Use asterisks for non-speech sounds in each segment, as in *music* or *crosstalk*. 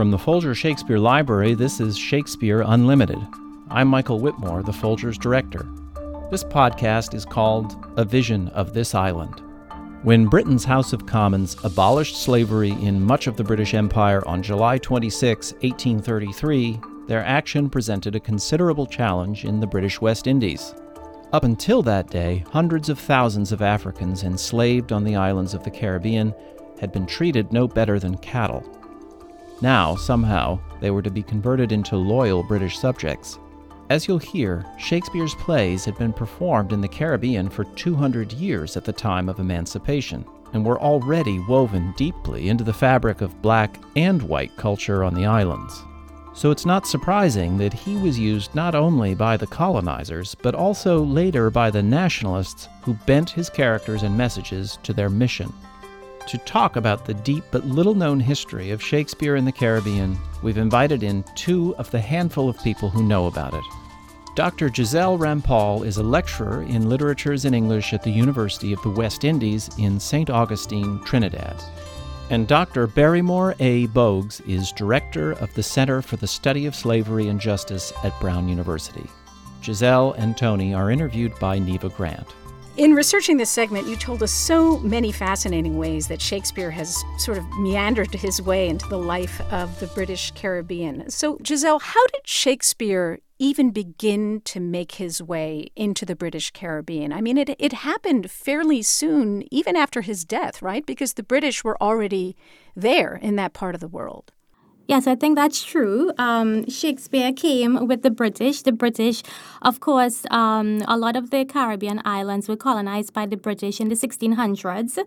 From the Folger Shakespeare Library, this is Shakespeare Unlimited. I'm Michael Witmore, the Folger's director. This podcast is called A Vision of This Island. When Britain's House of Commons abolished slavery in much of the British Empire on July 26, 1833, their action presented a considerable challenge in the British West Indies. Up until that day, hundreds of thousands of Africans enslaved on the islands of the Caribbean had been treated no better than cattle. Now, somehow, they were to be converted into loyal British subjects. As you'll hear, Shakespeare's plays had been performed in the Caribbean for 200 years at the time of emancipation, and were already woven deeply into the fabric of black and white culture on the islands. So it's not surprising that he was used not only by the colonizers, but also later by the nationalists who bent his characters and messages to their mission. To talk about the deep but little known history of Shakespeare in the Caribbean, we've invited in two of the handful of people who know about it. Dr. Giselle Rampaul is a lecturer in literatures and English at the University of the West Indies in St. Augustine, Trinidad. And Dr. Barrymore A. Bogues is director of the Center for the Study of Slavery and Justice at Brown University. Giselle and Tony are interviewed by Neva Grant. In researching this segment, you told us so many fascinating ways that Shakespeare has sort of meandered his way into the life of the British Caribbean. So, Giselle, how did Shakespeare even begin to make his way into the British Caribbean? I mean, it, it happened fairly soon, even after his death, right? Because the British were already there in that part of the world. Yes, I think that's true. Um, Shakespeare came with the British. The British, of course, um, a lot of the Caribbean islands were colonized by the British in the 1600s,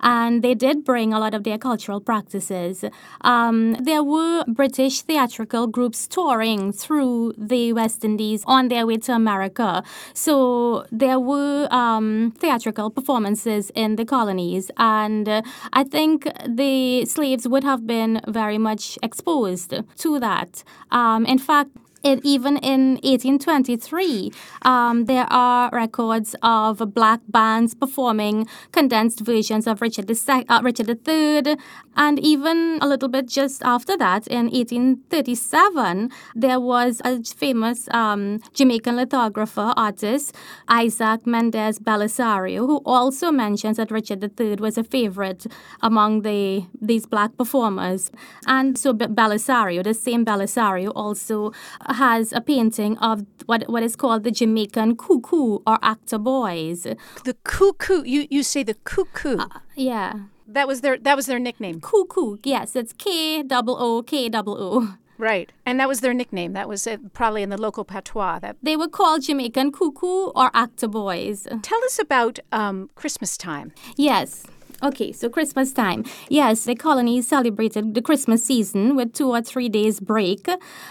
and they did bring a lot of their cultural practices. Um, there were British theatrical groups touring through the West Indies on their way to America. So there were um, theatrical performances in the colonies, and uh, I think the slaves would have been very much exposed exposed to that. Um, in fact, it, even in 1823, um, there are records of black bands performing condensed versions of Richard, II, uh, Richard III. And even a little bit just after that, in 1837, there was a famous um, Jamaican lithographer artist, Isaac Mendes Belisario, who also mentions that Richard III was a favorite among the these black performers. And so Belisario, the same Belisario, also has a painting of what what is called the Jamaican cuckoo or actor boys. The cuckoo. You you say the cuckoo. Uh, yeah. That was their that was their nickname. Cuckoo. Yes, it's K double O K double O. Right, and that was their nickname. That was uh, probably in the local patois. That they were called Jamaican cuckoo or actor boys. Tell us about um, Christmas time. Yes. Okay, so Christmas time. Yes, the colonies celebrated the Christmas season with two or three days break.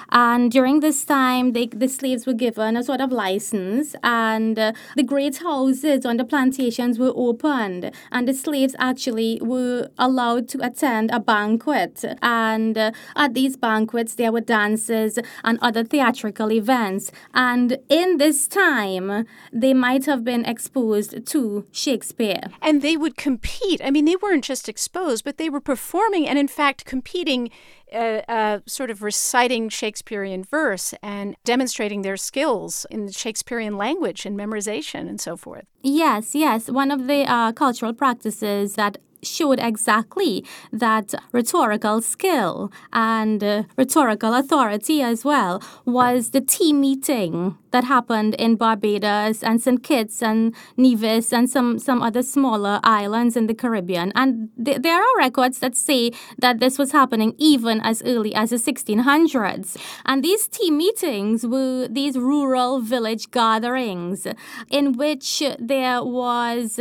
And during this time, they, the slaves were given a sort of license, and uh, the great houses on the plantations were opened, and the slaves actually were allowed to attend a banquet. And uh, at these banquets, there were dances and other theatrical events. And in this time, they might have been exposed to Shakespeare. And they would compete compete. I mean, they weren't just exposed, but they were performing and, in fact, competing, uh, uh, sort of reciting Shakespearean verse and demonstrating their skills in the Shakespearean language and memorization and so forth. Yes, yes. One of the uh, cultural practices that showed exactly that rhetorical skill and uh, rhetorical authority as well was the tea meeting that happened in Barbados and St. Kitts and Nevis and some, some other smaller islands in the Caribbean. And th- there are records that say that this was happening even as early as the 1600s. And these tea meetings were these rural village gatherings in which there was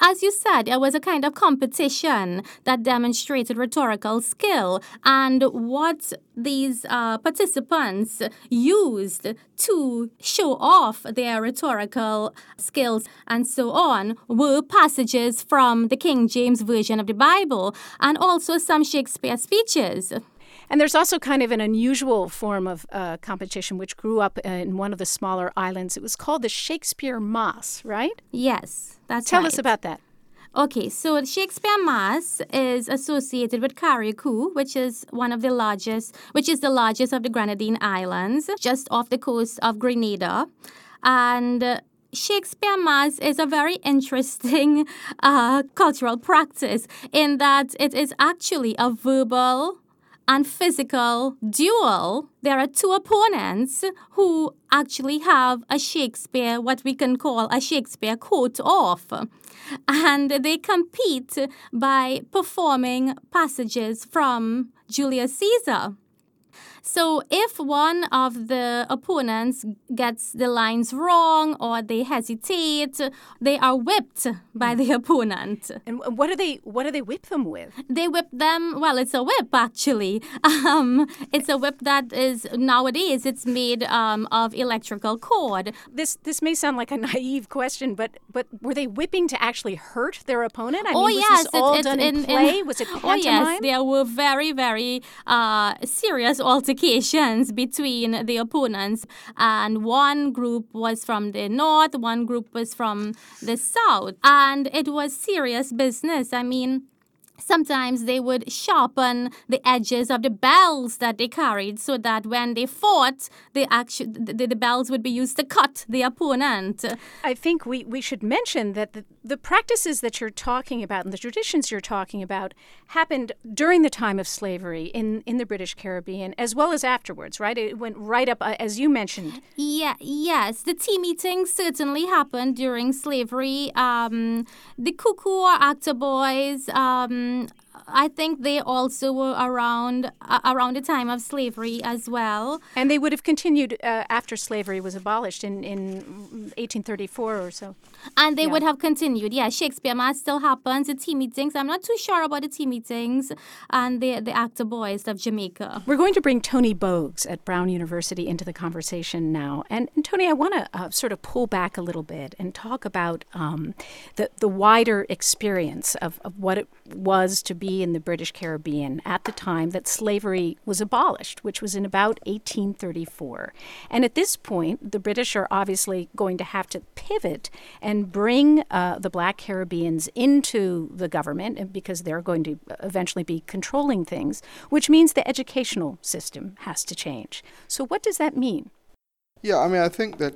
as you said, it was a kind of competition that demonstrated rhetorical skill and what these uh, participants used to show off their rhetorical skills and so on were passages from the King James Version of the Bible and also some Shakespeare speeches. And there's also kind of an unusual form of uh, competition which grew up in one of the smaller islands. It was called the Shakespeare Mas, right? Yes, that's Tell right. us about that. Okay, so the Shakespeare Mas is associated with Carriacou, which is one of the largest, which is the largest of the Grenadine Islands, just off the coast of Grenada. And Shakespeare Mas is a very interesting uh, cultural practice in that it is actually a verbal and physical duel. There are two opponents who actually have a Shakespeare, what we can call a Shakespeare quote off. And they compete by performing passages from Julius Caesar. So if one of the opponents gets the lines wrong or they hesitate, they are whipped by the opponent. And what do they what do they whip them with? They whip them. Well, it's a whip actually. *laughs* Um, it's a whip that is nowadays it's made um, of electrical cord. This this may sound like a *laughs* naive question, but but were they whipping to actually hurt their opponent? I oh mean, was yes, this all it's, done in, in play? *laughs* was it pantomime? Oh yes, there were very very uh, serious between the opponents, and one group was from the north, one group was from the south, and it was serious business. I mean. Sometimes they would sharpen the edges of the bells that they carried so that when they fought, the, actu- the, the bells would be used to cut the opponent. I think we, we should mention that the, the practices that you're talking about and the traditions you're talking about happened during the time of slavery in, in the British Caribbean as well as afterwards, right? It went right up, uh, as you mentioned. Yeah, yes, the tea meetings certainly happened during slavery. Um, the cuckoo or actor boys. Um, um, I think they also were around uh, around the time of slavery as well. And they would have continued uh, after slavery was abolished in, in 1834 or so. And they Yeah. would have continued. Yeah, Shakespeare Mas still happens. The tea meetings. I'm not too sure about the tea meetings and the the actor boys of Jamaica. We're going to bring Tony Bogues at Brown University into the conversation now. And, and Tony, I want to uh, sort of pull back a little bit and talk about um, the, the wider experience of, of what it was to be in the British Caribbean at the time that slavery was abolished, which was in about 1834. And at this point, the British are obviously going to have to pivot and bring uh, the black Caribbeans into the government because they're going to eventually be controlling things, which means the educational system has to change. So, what does that mean? Yeah, I mean, I think that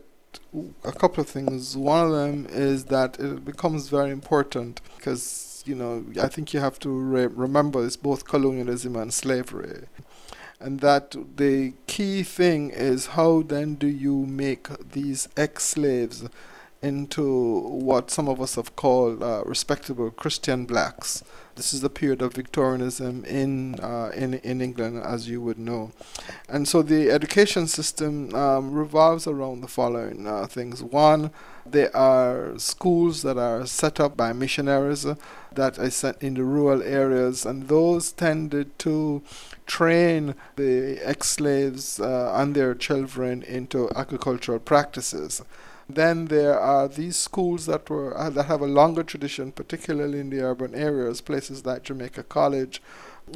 a couple of things. One of them is that it becomes very important because, you know, I think you have to re- remember it's both colonialism and slavery. And that the key thing is how then do you make these ex slaves into what some of us have called uh, respectable Christian blacks. This is the period of Victorianism in uh, in in England, as you would know, and so the education system um, revolves around the following uh, things. One, there are schools that are set up by missionaries that are sent in the rural areas, and those tended to train the ex-slaves uh, and their children into agricultural practices. Then there are these schools that were uh, that have a longer tradition, particularly in the urban areas, places like Jamaica College,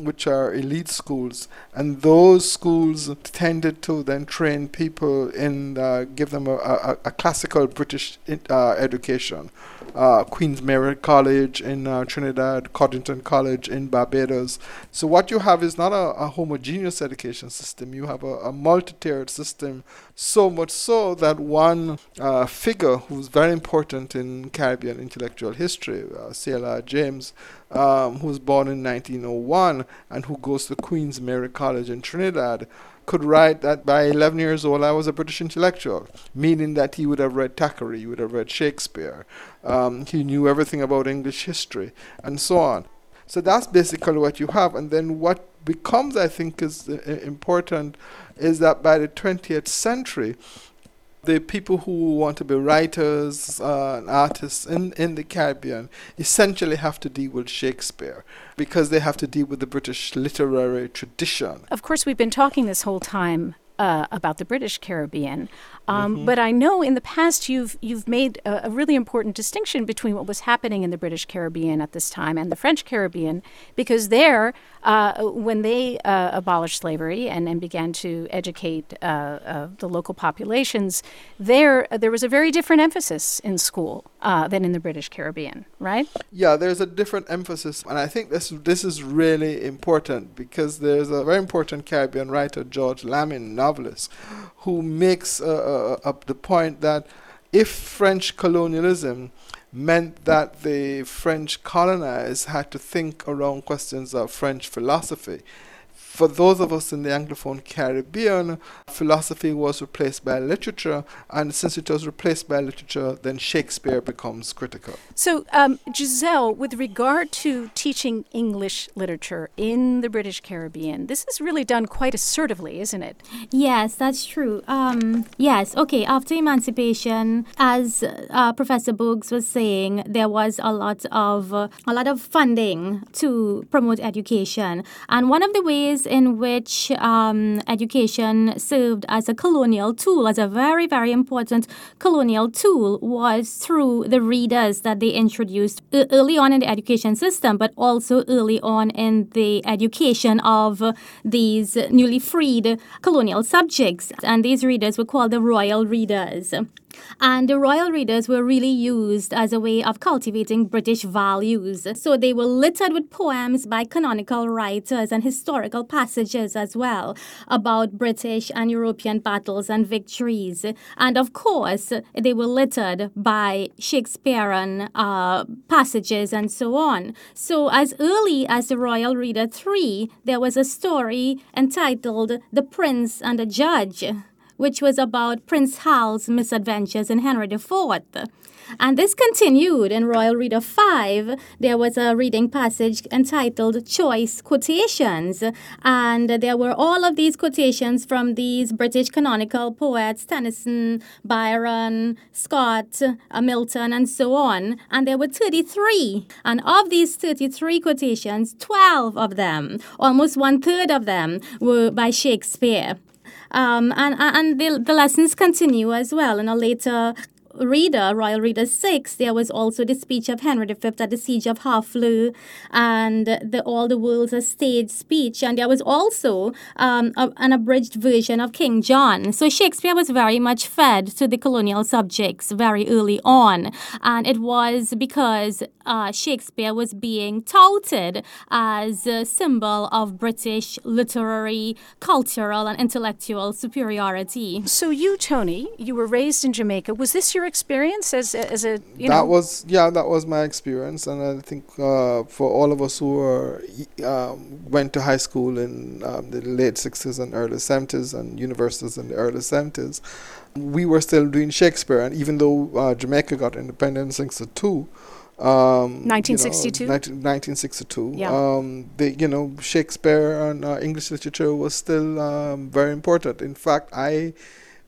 which are elite schools, and those schools tended to then train people in, uh, give them a, a, a classical British uh, education. Uh, Queen's Mary College in uh, Trinidad, Codrington College in Barbados. So what you have is not a, a homogeneous education system. You have a, a multi-tiered system. So much so that one uh, figure who's very important in Caribbean intellectual history, uh, C.L.R. James, um, who was born in 1901 and who goes to Queen's Mary College in Trinidad, could write that by 11 years old I was a British intellectual, meaning that he would have read Thackeray, he would have read Shakespeare, um, he knew everything about English history, and so on. So that's basically what you have. And then what becomes, I think, is uh, important is that by the 20th century, the people who want to be writers uh, and artists in, in the Caribbean essentially have to deal with Shakespeare because they have to deal with the British literary tradition. Of course, we've been talking this whole time uh, about the British Caribbean, um, but I know in the past you've you've made a, a, really important distinction between what was happening in the British Caribbean at this time and the French Caribbean, because there, uh, when they uh, abolished slavery and, and began to educate uh, uh, the local populations, there there was a very different emphasis in school. Uh, than in the British Caribbean, right? Yeah, there's a different emphasis, and I think this this is really important because there's a very important Caribbean writer, George Lamming, novelist, who makes uh, uh, the point that if French colonialism meant that the French colonized had to think around questions of French philosophy for those of us in the Anglophone Caribbean, philosophy was replaced by literature, and since it was replaced by literature, then Shakespeare becomes critical. So, um, Giselle, with regard to teaching English literature in the British Caribbean, this is really done quite assertively, isn't it? Yes, that's true. Um, yes, okay. After emancipation, as uh, Professor Bogues was saying, there was a lot of uh, a lot of funding to promote education, and one of the ways in which um, education served as a colonial tool, as a very, very important colonial tool, was through the readers that they introduced early on in the education system, but also early on in the education of these newly freed colonial subjects. And these readers were called the royal readers. And the royal readers were really used as a way of cultivating British values. So they were littered with poems by canonical writers and historical passages as well about British and European battles and victories. And of course, they were littered by Shakespearean uh, passages and so on. So as early as the Royal Reader 3, there was a story entitled The Prince and the Judge which was about Prince Hal's misadventures in Henry IV. And this continued in Royal Reader 5. There was a reading passage entitled Choice Quotations. And there were all of these quotations from these British canonical poets Tennyson, Byron, Scott, uh, Milton, and so on. And there were 33. And of these 33 quotations, 12 of them, almost one third of them, were by Shakespeare. Um, and and the, the lessons continue as well. In a later reader, Royal Reader 6, there was also the speech of Henry V at the Siege of Harfleur and the All the World's a Stage speech. And there was also um, a, an abridged version of King John. So Shakespeare was very much fed to the colonial subjects very early on. And it was because uh, Shakespeare was being touted as a symbol of British literary, cultural, and intellectual superiority. So you, Tony, you were raised in Jamaica. Was this your your experience as a, as a you that know? was yeah that was my experience and I think uh, for all of us who were um, went to high school in um, the late 60s and early 70s and universities in the early 70s we were still doing Shakespeare and even though uh, Jamaica got independence in 62 um, 1962. You know, 19, 1962. Yeah. Um, the you know Shakespeare and uh, English literature was still um, very important. In fact, I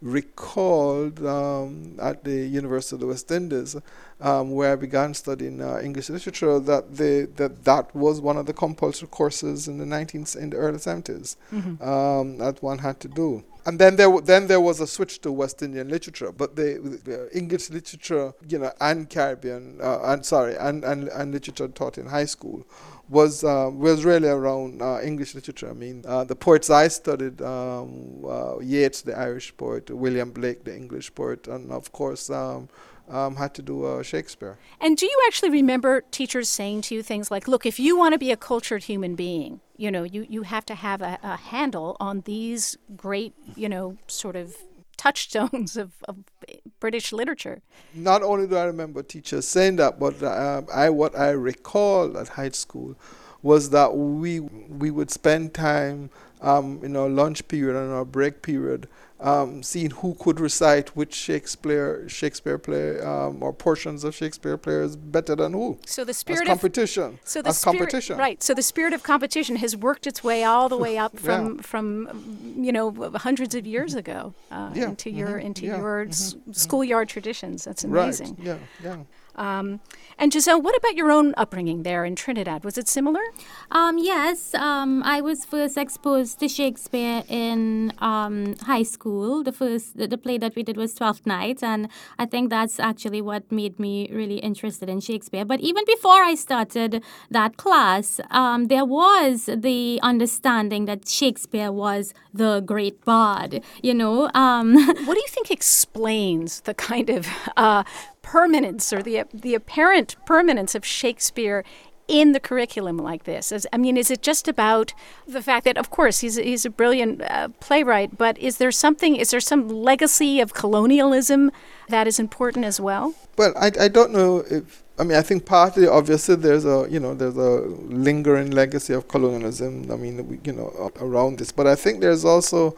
recalled um, at the University of the West Indies, um, where I began studying uh, English literature, that the that that was one of the compulsory courses in the 19th in the early 70s mm-hmm. um, that one had to do. And then there then there was a switch to West Indian literature, but the, the English literature, you know, and Caribbean, uh, and sorry, and, and and literature taught in high school was uh, was really around uh, English literature. I mean, uh, the poets I studied, um, uh, Yeats, the Irish poet, William Blake, the English poet, and of course. Um, um, had to do uh, Shakespeare. And do you actually remember teachers saying to you things like, "Look, if you want to be a cultured human being, you know, you, you have to have a, a handle on these great, you know, sort of touchstones of, of British literature. Not only do I remember teachers saying that, but uh, I what I recall at high school was that we we would spend time um, in our lunch period and our break period um, seeing who could recite which Shakespeare Shakespeare play um, or portions of Shakespeare players better than who. So the spirit as competition. Of, so the spirit, competition. right? So the spirit of competition has worked its way all the way up *laughs* from yeah. from you know hundreds of years ago uh, yeah. into your mm-hmm. into yeah. your mm-hmm. schoolyard traditions. That's amazing. Right. Yeah. Yeah. Um, and Giselle, what about your own upbringing there in Trinidad? Was it similar? Um, yes, um, I was first exposed to Shakespeare in um, high school. The first, the, the play that we did was Twelfth Night, and I think that's actually what made me really interested in Shakespeare. But even before I started that class, um, there was the understanding that Shakespeare was the great bard. You know, um, what do you think explains the kind of uh, permanence or the the apparent permanence of Shakespeare in the curriculum like this? As, I mean, is it just about the fact that, of course, he's a, he's a brilliant uh, playwright, but is there something? Is there some legacy of colonialism that is important as well? Well, I, I don't know if I mean I think partly obviously there's a you know there's a lingering legacy of colonialism. I mean you know around this, but I think there's also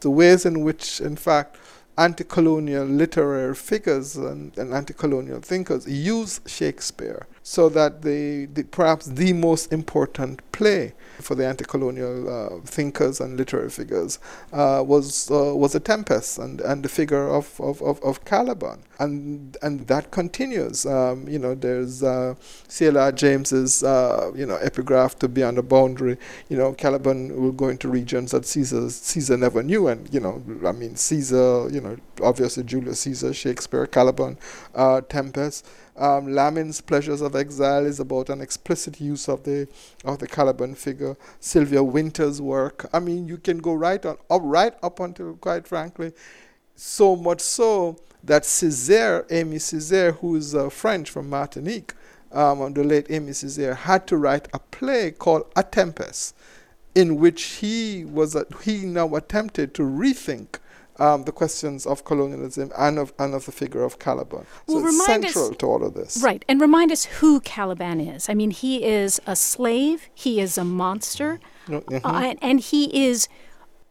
the ways in which, in fact, anti-colonial literary figures and, and anti-colonial thinkers use Shakespeare so that the, the perhaps the most important play for the anti-colonial uh, thinkers and literary figures uh, was uh, was a Tempest and, and the figure of, of, of, of Caliban. And and that continues. Um, you know there's uh, C.L.R. James's uh, you know epigraph to Beyond the Boundary. You know Caliban will go into regions that Caesar Caesar never knew. And you know I mean Caesar you know obviously Julius Caesar Shakespeare Caliban uh, Tempest um, Lamming's Pleasures of Exile is about an explicit use of the of the Caliban figure. Sylvia Wynter's work. I mean, you can go right on up right up until quite frankly, so much so that Césaire, Aimé Césaire, who is uh, French from Martinique, um, the late Aimé Césaire, had to write a play called A Tempest, in which he was a, he now attempted to rethink um, the questions of colonialism and of, and of the figure of Caliban. Well, so it's central us, to all of this. Right. And remind us who Caliban is. I mean, he is a slave, he is a monster, mm-hmm. uh, and, and he is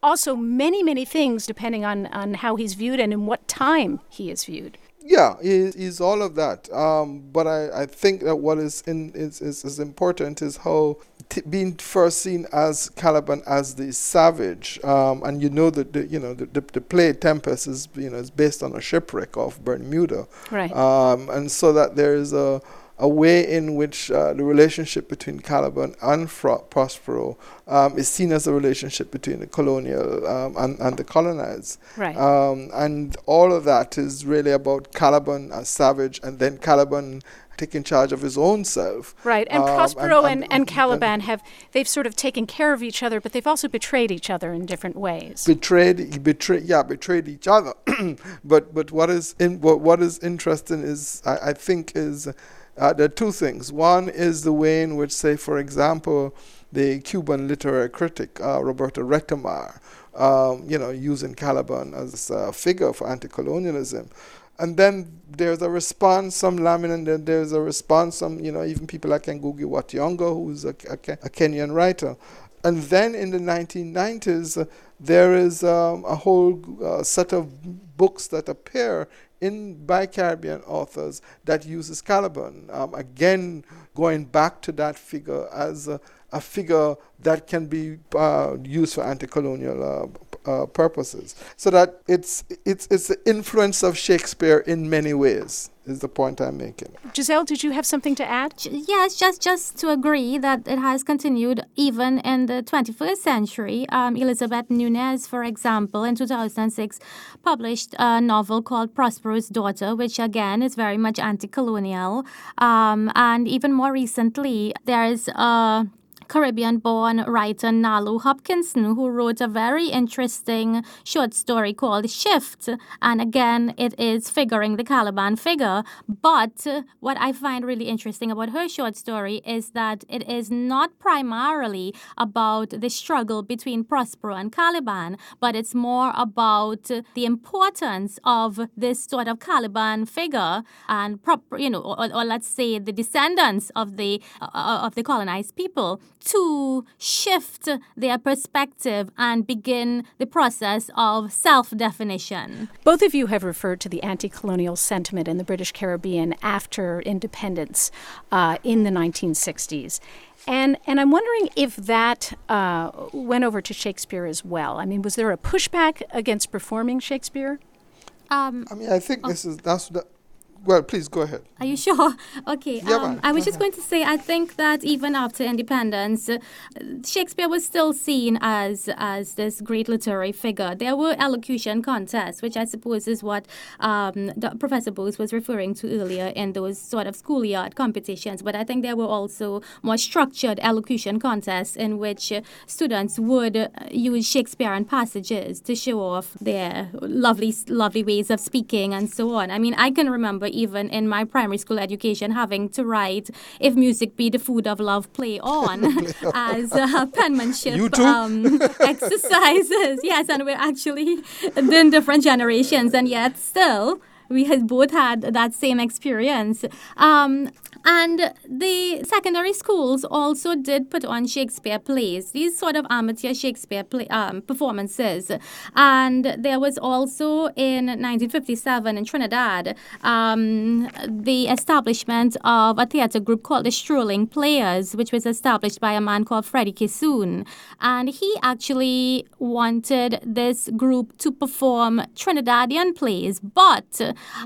also many, many things depending on, on how he's viewed and in what time he is viewed. Yeah, he's all of that. Um, but I, I think that what is, in, is, is, is important is how t- being first seen as Caliban as the savage, um, and you know that the, you know the, the, the, play Tempest is you know is based on a shipwreck off Bermuda, right? Um, and so that there is a a way in which uh, the relationship between Caliban and Fra- Prospero um, is seen as a relationship between the colonial um, and, and the colonized. Right. Um, and all of that is really about Caliban as savage and then Caliban taking charge of his own self. Right, and um, Prospero and, and, and, and, Caliban have they've sort of taken care of each other, but they've also betrayed each other in different ways. Betrayed, betrayed, yeah, betrayed each other. *clears throat* but but what is in what, what is interesting is I, I think is uh, there are two things. One is the way in which, say, for example, the Cuban literary critic uh, Roberto Retamar, um, you know, using Caliban as a figure for anti-colonialism, and then there's a response some Lamming, and then there's a response some you know even people like Ngugi wa Thiong'o, who's a, a, a, Kenyan writer, and then in the 1990s uh, there is um, a whole uh, set of books that appear in by Caribbean authors that uses Caliban. Um, again, going back to that figure as a, a figure that can be uh, used for anti-colonial uh, uh, purposes. So that it's it's it's the influence of Shakespeare in many ways is the point I'm making. Giselle, did you have something to add? Yes, just just to agree that it has continued even in the 21st century. Um, Elizabeth Nunez, for example, in 2006, published a novel called Prospero's Daughter, which again is very much anti-colonial. Um, and even more recently, there is a Caribbean born writer Nalo Hopkinson, who wrote a very interesting short story called Shift. And again, it is figuring the Caliban figure. But what I find really interesting about her short story is that it is not primarily about the struggle between Prospero and Caliban, but it's more about the importance of this sort of Caliban figure and proper, you know, or, or let's say the descendants of the uh, of the colonized people to shift their perspective and begin the process of self definition. Both of you have referred to the anti colonial sentiment in the British Caribbean after independence uh, in the 1960s. And, and I'm wondering if that uh, went over to Shakespeare as well. I mean, was there a pushback against performing Shakespeare? Um, I mean, I think oh. this is that's the, well, please go ahead. Are you sure? *laughs* Okay. Yeah, um, I was just going to say, I think that even after independence, uh, Shakespeare was still seen as as this great literary figure. There were elocution contests, which I suppose is what um, Professor Bogues was referring to earlier in those sort of schoolyard competitions. But I think there were also more structured elocution contests in which uh, students would uh, use Shakespearean passages to show off their lovely, lovely ways of speaking and so on. I mean, I can remember even in my primary school education having to write "If music be the food of love, play on" *laughs* as uh, *laughs* penmanship um, *laughs* exercises. Yes, and we're actually in different generations, and yet still we had both had that same experience. Um, and the secondary schools also did put on Shakespeare plays, these sort of amateur Shakespeare play, um, performances. And there was also in 1957 in Trinidad um, the establishment of a theater group called the Strolling Players, which was established by a man called Freddie Kissoon. And he actually wanted this group to perform Trinidadian plays. But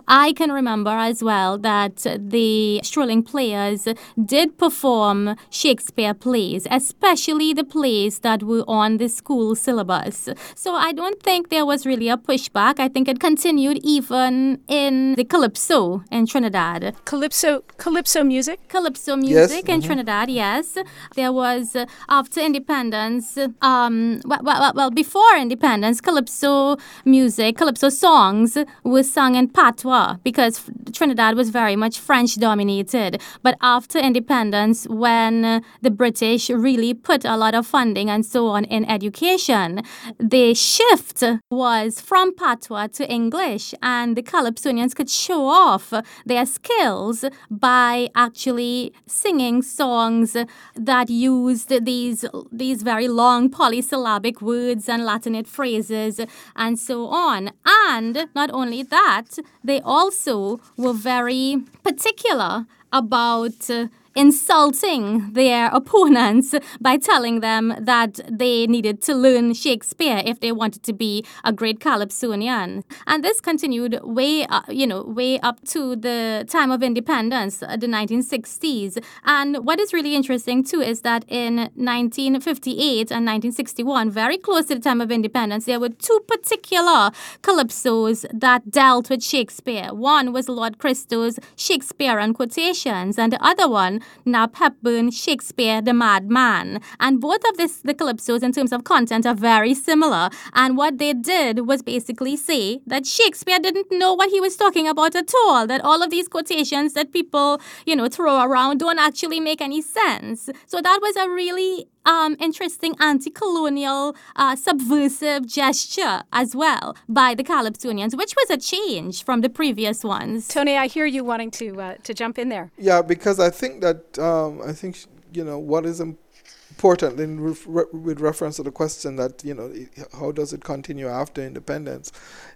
I can remember as well that the Strolling players did perform Shakespeare plays, especially the plays that were on the school syllabus. So I don't think there was really a pushback. I think it continued even in the calypso in Trinidad. Calypso, calypso music. Calypso music Yes, in mhm. Trinidad, yes. There was uh, after independence. Um, well, well, well, before independence, calypso music, calypso songs were sung in patois because Trinidad was very much French dominated. But after independence, when the British really put a lot of funding and so on in education, the shift was from patois to English, and the Calypsonians could show off their skills by actually singing songs that used these these very long polysyllabic words and Latinate phrases and so on. And not only that, they also were very particular about uh, insulting their opponents by telling them that they needed to learn Shakespeare if they wanted to be a great calypsonian. And this continued way, uh, you know, way up to the time of independence, uh, the 1960s. And what is really interesting too is that in 1958 and 1961, very close to the time of independence, there were two particular calypsos that dealt with Shakespeare. One was Lord Christo's Shakespearean quotations, and the other one, Nab Hepburn Shakespeare the Madman. And both of this, the calypsos in terms of content are very similar. And what they did was basically say that Shakespeare didn't know what he was talking about at all, that all of these quotations that people, you know, throw around don't actually make any sense. So that was a really um, interesting anti-colonial uh, subversive gesture as well by the Calypsonians, which was a change from the previous ones. Tony, I hear you wanting to uh, to jump in there. Yeah, because I think that um, I think you know what is important in ref- re- with reference to the question that you know how does it continue after independence,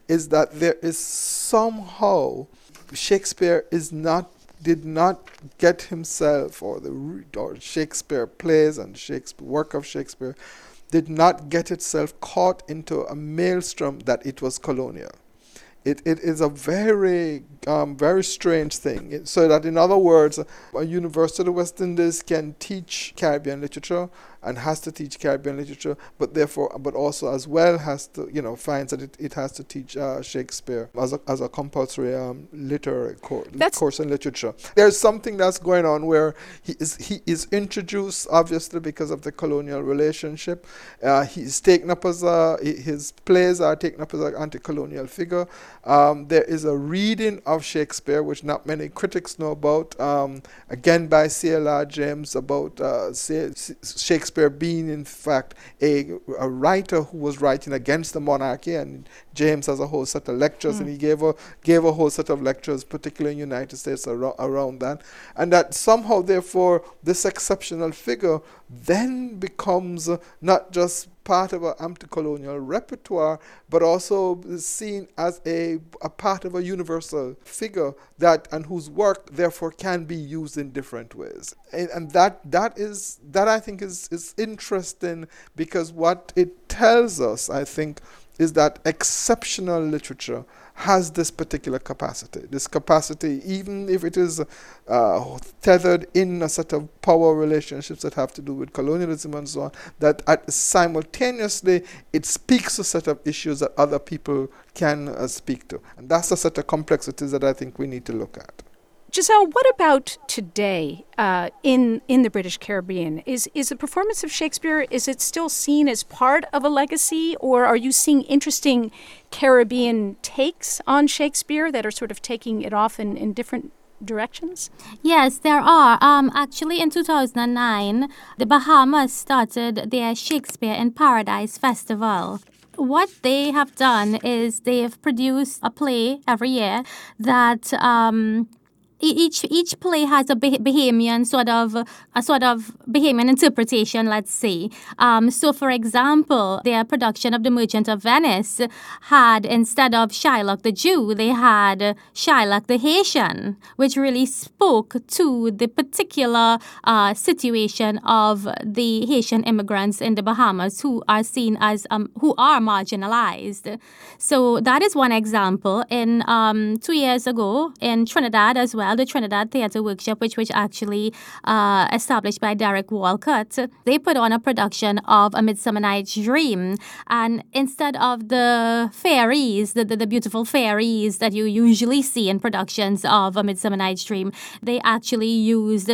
is that there is somehow Shakespeare is not did not get himself or the or Shakespeare plays and Shakespeare work of Shakespeare did not get itself caught into a maelstrom that it was colonial it, it is a very um, very strange thing. It- so that in other words, a university of the West Indies can teach Caribbean literature and has to teach Caribbean literature, but therefore, but also as well has to, you know, finds that it, it has to teach uh, Shakespeare as a, as a compulsory um, literary course, course in literature. There's something that's going on where he is he is introduced obviously because of the colonial relationship. Uh, he's taken up as a his plays are taken up as an anti-colonial figure. Um, there is a reading of Shakespeare which not many critics know about. Um, again by C.L.R. James about uh, say, S- Shakespeare being in fact a, a writer who was writing against the monarchy and James has a whole set of lectures and he hmm. gave a gave a whole set of lectures particularly in the United States around, around that. And that somehow therefore this exceptional figure then becomes not just part of an anti-colonial repertoire, but also seen as a, a part of a universal figure that and whose work therefore can be used in different ways. And, and that that is that I think is is interesting because what it tells us, I think, is that exceptional literature has this particular capacity. This capacity, even if it is uh, tethered in a set of power relationships that have to do with colonialism and so on, that at simultaneously it speaks a set of issues that other people can uh, speak to. And that's a set of complexities that I think we need to look at. Giselle, what about today uh, in in the British Caribbean? Is is the performance of Shakespeare is it still seen as part of a legacy, or are you seeing interesting Caribbean takes on Shakespeare that are sort of taking it off in, in different directions? Yes, there are. Um, actually, in 2009, the Bahamas started their Shakespeare in Paradise Festival. What they have done is they have produced a play every year that um, each each play has a Bahamian sort of a sort of Bahamian interpretation. Let's say. Um, so, for example, their production of The Merchant of Venice had instead of Shylock the Jew, they had Shylock the Haitian, which really spoke to the particular uh, situation of the Haitian immigrants in the Bahamas who are seen as um, who are marginalized. So that is one example. In um, two years ago in Trinidad as well the Trinidad Theatre Workshop, which was actually uh, established by Derek Walcott, they put on a production of A Midsummer Night's Dream. And instead of the fairies, the, the, the beautiful fairies that you usually see in productions of A Midsummer Night's Dream, they actually used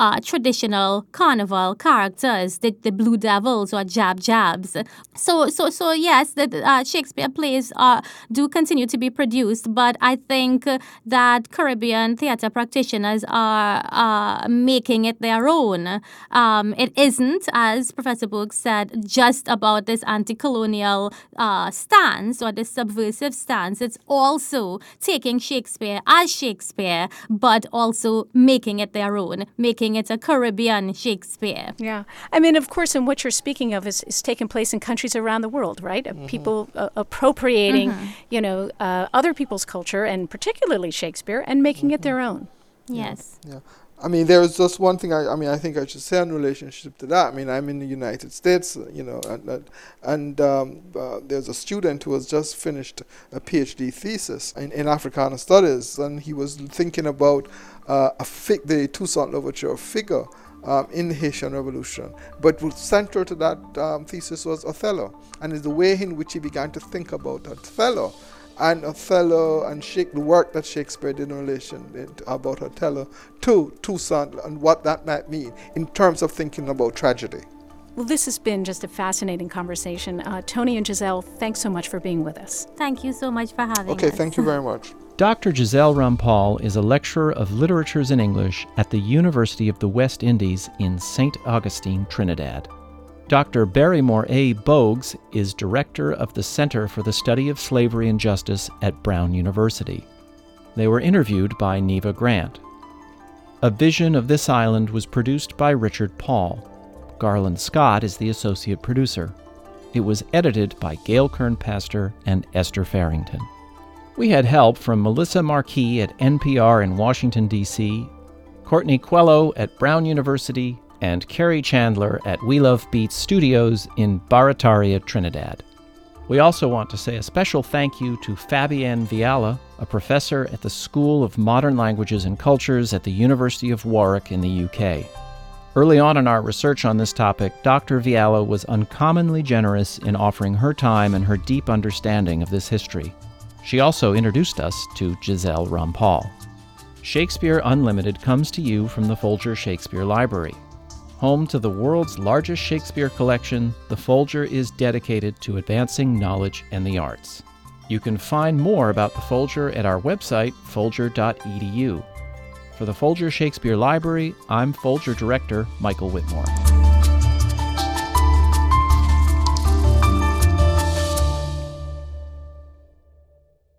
uh, traditional carnival characters, the, the blue devils or jab jabs. So, so, so yes, the uh, Shakespeare plays uh, do continue to be produced, but I think that Caribbean theater practitioners are uh, making it their own. Um, it isn't, as Professor Burke said, just about this anti-colonial uh, stance or this subversive stance. It's also taking Shakespeare as Shakespeare, but also making it their own, making it's a Caribbean Shakespeare. Yeah. I mean, of course, and what you're speaking of is, is taking place in countries around the world, right? Mm-hmm. People uh, appropriating, mm-hmm. you know, uh, other people's culture and particularly Shakespeare and making mm-hmm. it their own. Yes. Yeah. yeah. I mean, there is just one thing. I, I mean, I think I should say in relationship to that. I mean, I'm in the United States, you know, and and um, uh, there's a student who has just finished a PhD thesis in, in Africana Studies, and he was thinking about uh, a fig- the Toussaint Louverture figure um, in the Haitian Revolution. But central to that um, thesis was Othello, and is the way in which he began to think about Othello. And Othello and Shake, the work that Shakespeare did in relation about Othello to Toussaint and what that might mean in terms of thinking about tragedy. Well, this has been just a fascinating conversation. Uh, Tony and Giselle, thanks so much for being with us. Thank you so much for having okay, us. Okay, thank you very much. Dr. Giselle Rampaul is a lecturer of literatures in English at the University of the West Indies in St. Augustine, Trinidad. Dr. Barrymore A. Bogues is director of the Center for the Study of Slavery and Justice at Brown University. They were interviewed by Neva Grant. A Vision of This Island was produced by Richard Paul. Garland Scott is the associate producer. It was edited by Gail Kern Paster and Esther Ferington. We had help from Melissa Marquis at NPR in Washington, D.C., Courtney Quello at Brown University, and Carrie Chandler at We Love Beats Studios in Barataria, Trinidad. We also want to say a special thank you to Fabienne Viala, a professor at the School of Modern Languages and Cultures at the University of Warwick in the UK. Early on in our research on this topic, Dr. Viala was uncommonly generous in offering her time and her deep understanding of this history. She also introduced us to Giselle Rampaul. Shakespeare Unlimited comes to you from the Folger Shakespeare Library. Home to the world's largest Shakespeare collection, the Folger is dedicated to advancing knowledge and the arts. You can find more about the Folger at our website, folger.edu. For the Folger Shakespeare Library, I'm Folger Director Michael Witmore.